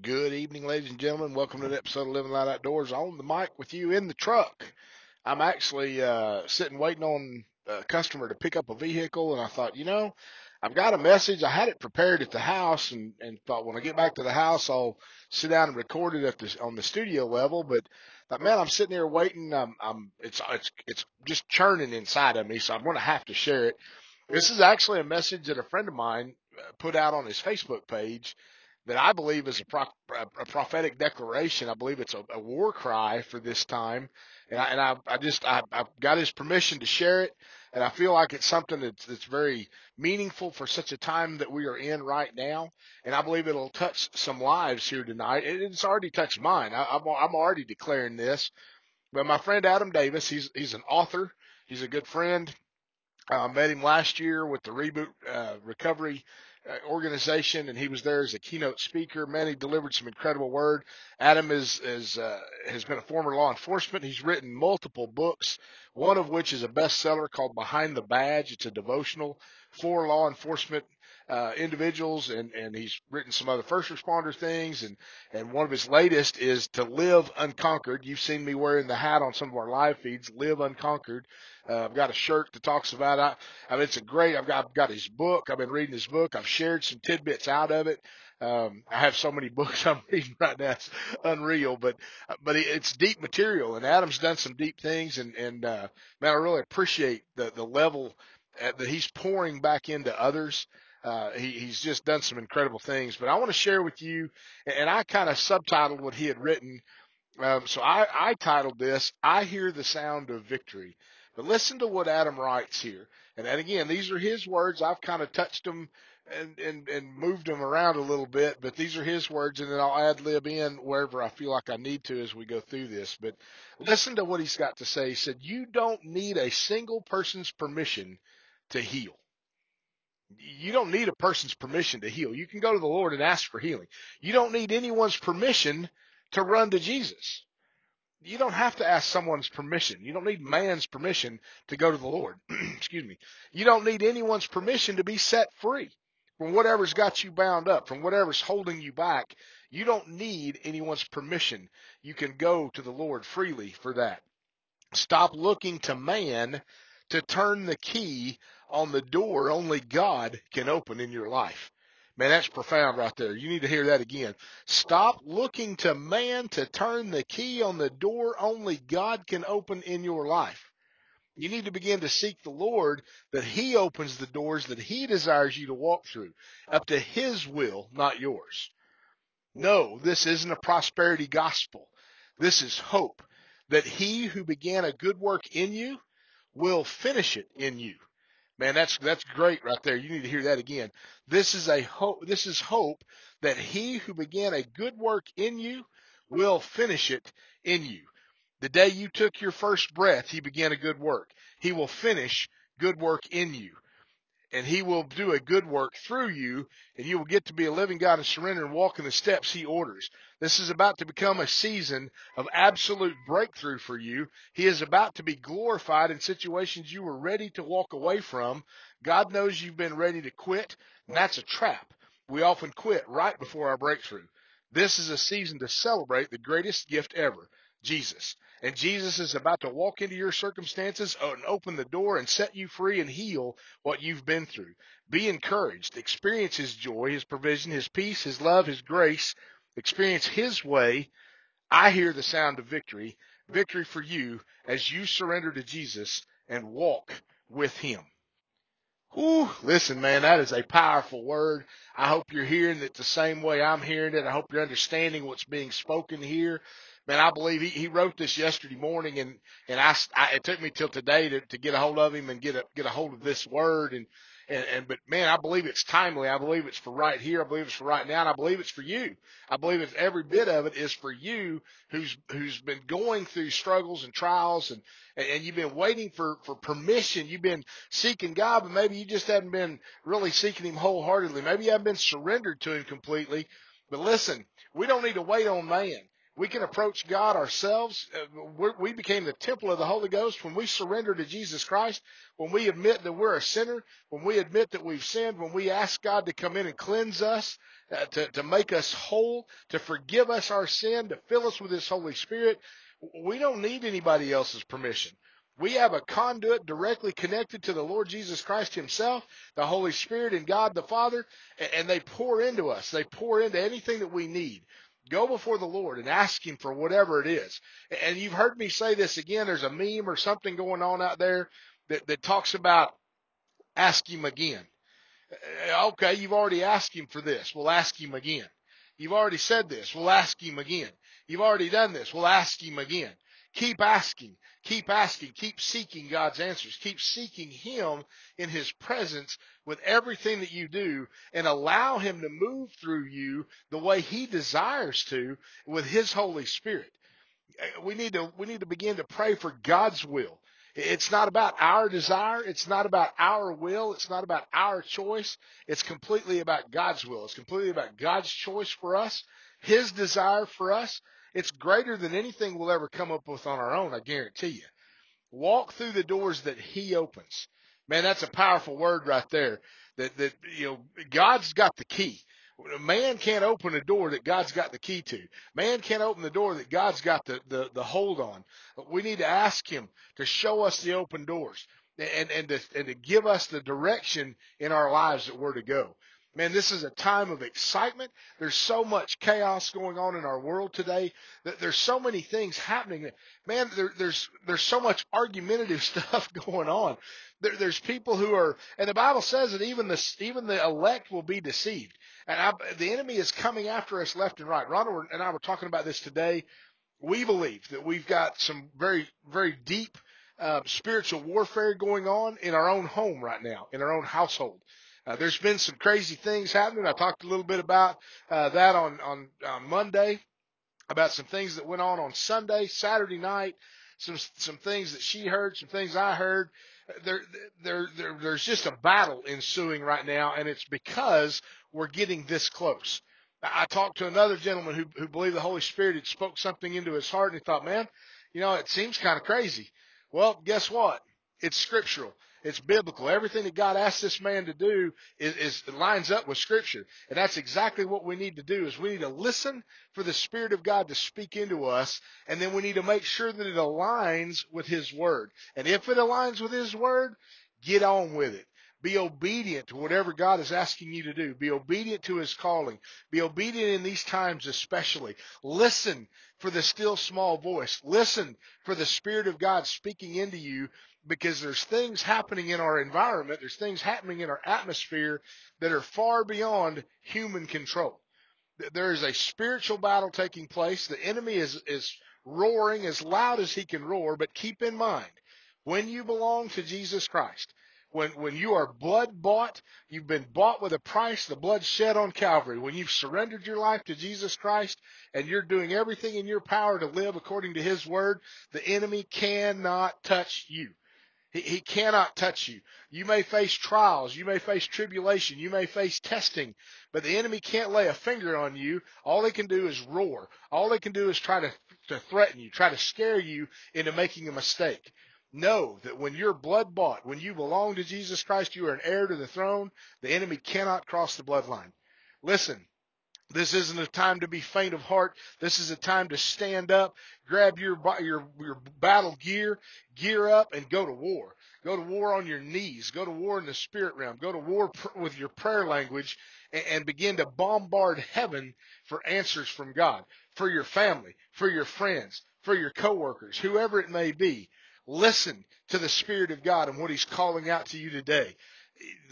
Good evening, ladies and gentlemen. Welcome to the episode of Living Light Outdoors. On the mic with you in the truck. I'm actually uh, sitting waiting on a customer to pick up a vehicle, and I thought, you know, I've got a message. I had it prepared at the house, and, and thought when I get back to the house, I'll sit down and record it at the, on the studio level. But thought, man, I'm sitting here waiting. I'm, I'm it's it's it's just churning inside of me, so I'm going to have to share it. This is actually a message that a friend of mine uh, put out on his Facebook page that I believe is a, pro, a prophetic declaration. I believe it's a, a, war cry for this time, and I, and I, I just I, I've got his permission to share it, and I feel like it's something that's that's very meaningful for such a time that we are in right now, and I believe it'll touch some lives here tonight. It's already touched mine. I, I'm I'm already declaring this, but my friend Adam Davis, he's he's an author. He's a good friend. I uh, met him last year with the Reboot uh, Recovery uh, organization, and he was there as a keynote speaker. Man, he delivered some incredible word. Adam is is uh, has been a former law enforcement. He's written multiple books, one of which is a bestseller called Behind the Badge. It's a devotional for law enforcement uh, individuals, and and he's written some other first responder things, and and one of his latest is to live unconquered. You've seen me wearing the hat on some of our live feeds, live unconquered. Uh, I've got a shirt that talks about it. I mean, it's a great. I've got I've got his book. I've been reading his book. I've shared some tidbits out of it. Um, I have so many books I'm reading right now. It's unreal, but, but it's deep material and Adam's done some deep things. And, and, uh, man, I really appreciate the, the level that he's pouring back into others. Uh, he, he's just done some incredible things. But I want to share with you, and I kind of subtitled what he had written. Um, so I, I titled this, I Hear the Sound of Victory. But listen to what Adam writes here. And, and again, these are his words. I've kind of touched them and, and, and moved them around a little bit, but these are his words, and then I'll ad lib in wherever I feel like I need to as we go through this. But listen to what he's got to say. He said, You don't need a single person's permission to heal you don't need a person's permission to heal. You can go to the Lord and ask for healing. You don't need anyone's permission to run to Jesus. You don't have to ask someone's permission. You don't need man's permission to go to the Lord. Excuse me. You don't need anyone's permission to be set free from whatever's got you bound up, from whatever's holding you back. You don't need anyone's permission. You can go to the Lord freely for that. Stop looking to man to turn the key on the door only God can open in your life. Man, that's profound right there. You need to hear that again. Stop looking to man to turn the key on the door only God can open in your life. You need to begin to seek the Lord that He opens the doors that He desires you to walk through up to His will, not yours. No, this isn't a prosperity gospel. This is hope that He who began a good work in you will finish it in you. Man, that's that's great right there. You need to hear that again. This is a hope this is hope that he who began a good work in you will finish it in you. The day you took your first breath, he began a good work. He will finish good work in you and he will do a good work through you and you will get to be a living God and surrender and walk in the steps he orders. This is about to become a season of absolute breakthrough for you. He is about to be glorified in situations you were ready to walk away from. God knows you've been ready to quit and that's a trap. We often quit right before our breakthrough. This is a season to celebrate the greatest gift ever, Jesus. And Jesus is about to walk into your circumstances and open the door and set you free and heal what you've been through. Be encouraged. Experience His joy, His provision, His peace, His love, His grace. Experience His way. I hear the sound of victory. Victory for you as you surrender to Jesus and walk with Him. Whew, listen, man, that is a powerful word. I hope you're hearing it the same way I'm hearing it. I hope you're understanding what's being spoken here man, I believe he, he wrote this yesterday morning, and and I, I it took me till today to, to get a hold of him and get a get a hold of this word, and and and but man, I believe it's timely. I believe it's for right here. I believe it's for right now, and I believe it's for you. I believe it's every bit of it is for you who's who's been going through struggles and trials, and and you've been waiting for for permission. You've been seeking God, but maybe you just haven't been really seeking Him wholeheartedly. Maybe you haven't been surrendered to Him completely. But listen, we don't need to wait on man. We can approach God ourselves. Uh, we're, we became the temple of the Holy Ghost when we surrender to Jesus Christ, when we admit that we're a sinner, when we admit that we've sinned, when we ask God to come in and cleanse us, uh, to, to make us whole, to forgive us our sin, to fill us with His Holy Spirit. We don't need anybody else's permission. We have a conduit directly connected to the Lord Jesus Christ Himself, the Holy Spirit, and God the Father, and they pour into us. They pour into anything that we need. Go before the Lord and ask Him for whatever it is. And you've heard me say this again. There's a meme or something going on out there that, that talks about ask Him again. Uh, okay, you've already asked Him for this. We'll ask Him again. You've already said this. We'll ask Him again. You've already done this. We'll ask Him again. Keep asking, keep asking, keep seeking God's answers. Keep seeking Him in His presence with everything that you do and allow Him to move through you the way He desires to with His Holy Spirit. We need to, we need to begin to pray for God's will. It's not about our desire. It's not about our will. It's not about our choice. It's completely about God's will. It's completely about God's choice for us, His desire for us, it's greater than anything we'll ever come up with on our own, I guarantee you. Walk through the doors that he opens. Man, that's a powerful word right there. That, that, you know, God's got the key. Man can't open a door that God's got the key to. Man can't open the door that God's got the, the, the hold on. We need to ask him to show us the open doors and, and to, and to give us the direction in our lives that we're to go. Man, this is a time of excitement. There's so much chaos going on in our world today. that There's so many things happening. Man, there, there's there's so much argumentative stuff going on. There, there's people who are, and the Bible says that even the even the elect will be deceived. And I, the enemy is coming after us left and right. Rhonda and I were talking about this today. We believe that we've got some very very deep uh, spiritual warfare going on in our own home right now, in our own household. Uh, there's been some crazy things happening. I talked a little bit about uh, that on, on on Monday, about some things that went on on Sunday, Saturday night, some some things that she heard, some things I heard. There, there, there, there's just a battle ensuing right now, and it's because we're getting this close. I talked to another gentleman who, who believed the Holy Spirit had spoke something into his heart, and he thought, man, you know, it seems kind of crazy. Well, guess what? It's scriptural. It's biblical. Everything that God asked this man to do is, is lines up with Scripture, and that's exactly what we need to do. Is we need to listen for the Spirit of God to speak into us, and then we need to make sure that it aligns with His Word. And if it aligns with His Word, get on with it. Be obedient to whatever God is asking you to do. Be obedient to His calling. Be obedient in these times especially. Listen for the still small voice. Listen for the Spirit of God speaking into you because there's things happening in our environment, there's things happening in our atmosphere that are far beyond human control. There is a spiritual battle taking place. The enemy is, is roaring as loud as he can roar, but keep in mind, when you belong to Jesus Christ, when, when you are blood bought, you've been bought with a price, the blood shed on Calvary. When you've surrendered your life to Jesus Christ and you're doing everything in your power to live according to His word, the enemy cannot touch you. He, he cannot touch you. You may face trials. You may face tribulation. You may face testing, but the enemy can't lay a finger on you. All they can do is roar. All they can do is try to, to threaten you, try to scare you into making a mistake. Know that when you're blood bought, when you belong to Jesus Christ, you are an heir to the throne. The enemy cannot cross the bloodline. Listen, this isn't a time to be faint of heart. This is a time to stand up, grab your your your battle gear, gear up, and go to war. Go to war on your knees. Go to war in the spirit realm. Go to war pr- with your prayer language, and, and begin to bombard heaven for answers from God, for your family, for your friends, for your coworkers, whoever it may be. Listen to the Spirit of God and what He's calling out to you today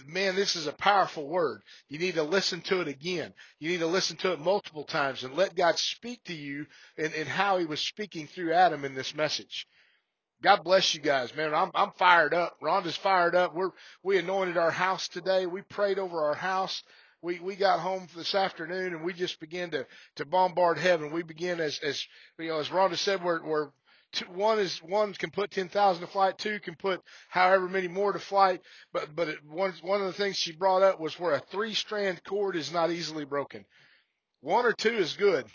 man, this is a powerful word. You need to listen to it again. You need to listen to it multiple times and let God speak to you and, in how he was speaking through Adam in this message. God bless you guys, man. I'm I'm fired up. Rhonda's fired up. We're we anointed our house today. We prayed over our house. We we got home this afternoon and we just began to to bombard heaven. We begin as as you know as Rhonda said we're we're two, one is one can put 10,000 to flight, two can put however many more to flight. But but it, one one of the things she brought up was where a three strand cord is not easily broken. One or two is good,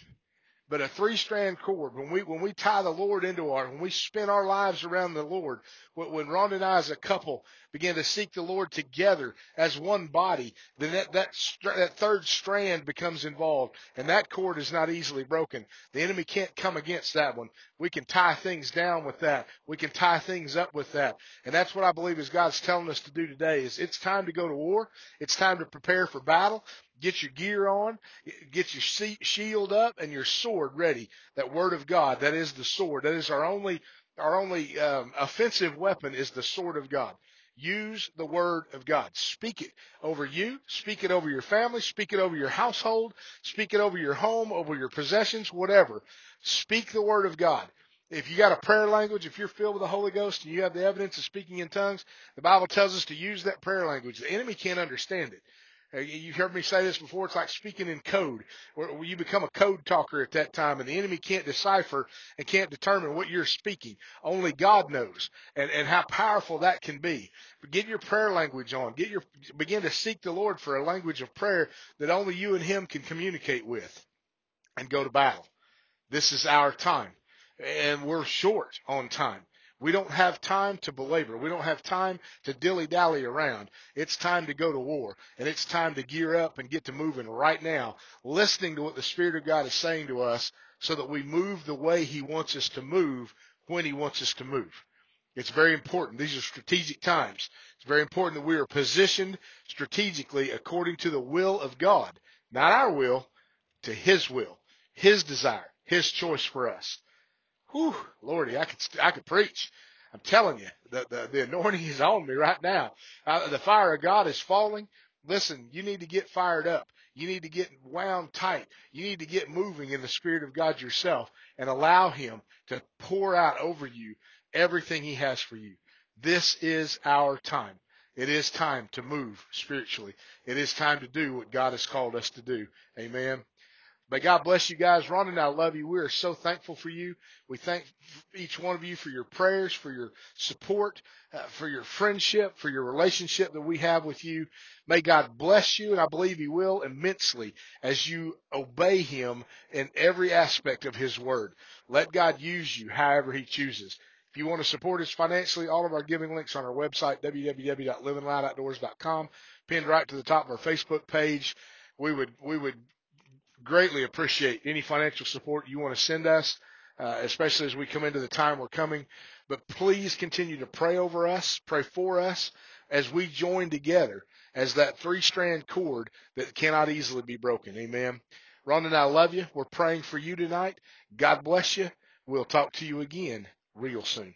But a three strand cord, when we, when we tie the Lord into our, when we spin our lives around the Lord, when, when Ron and I as a couple begin to seek the Lord together as one body, then that, that, that third strand becomes involved and that cord is not easily broken. The enemy can't come against that one. We can tie things down with that. We can tie things up with that. And that's what I believe is God's telling us to do today is it's time to go to war. It's time to prepare for battle. Get your gear on, get your shield up and your sword ready. That word of God, that is the sword. That is our only, our only um, offensive weapon is the sword of God. Use the word of God. Speak it over you. Speak it over your family. Speak it over your household. Speak it over your home, over your possessions, whatever. Speak the word of God. If you got a prayer language, if you're filled with the Holy Ghost and you have the evidence of speaking in tongues, the Bible tells us to use that prayer language. The enemy can't understand it. You've heard me say this before. It's like speaking in code, where you become a code talker at that time, and the enemy can't decipher and can't determine what you're speaking. Only God knows, and and how powerful that can be. But get your prayer language on. Get your begin to seek the Lord for a language of prayer that only you and Him can communicate with, and go to battle. This is our time, and we're short on time. We don't have time to belabor. We don't have time to dilly dally around. It's time to go to war and it's time to gear up and get to moving right now, listening to what the Spirit of God is saying to us so that we move the way He wants us to move when He wants us to move. It's very important. These are strategic times. It's very important that we are positioned strategically according to the will of God, not our will, to His will, His desire, His choice for us. Whew, Lordy, I could I could preach. I'm telling you, the the, the anointing is on me right now. Uh, the fire of God is falling. Listen, you need to get fired up. You need to get wound tight. You need to get moving in the Spirit of God yourself and allow Him to pour out over you everything He has for you. This is our time. It is time to move spiritually. It is time to do what God has called us to do. Amen. May God bless you guys. Ron and I love you. We are so thankful for you. We thank each one of you for your prayers, for your support, uh, for your friendship, for your relationship that we have with you. May God bless you, and I believe He will immensely as you obey Him in every aspect of His Word. Let God use you however He chooses. If you want to support us financially, all of our giving links on our website, www.livinglightOutdoors.com, pinned right to the top of our Facebook page. We would, we would greatly appreciate any financial support you want to send us, uh, especially as we come into the time we're coming. But please continue to pray over us, pray for us as we join together as that three strand cord that cannot easily be broken. Amen. Ron and I love you. We're praying for you tonight. God bless you. We'll talk to you again real soon.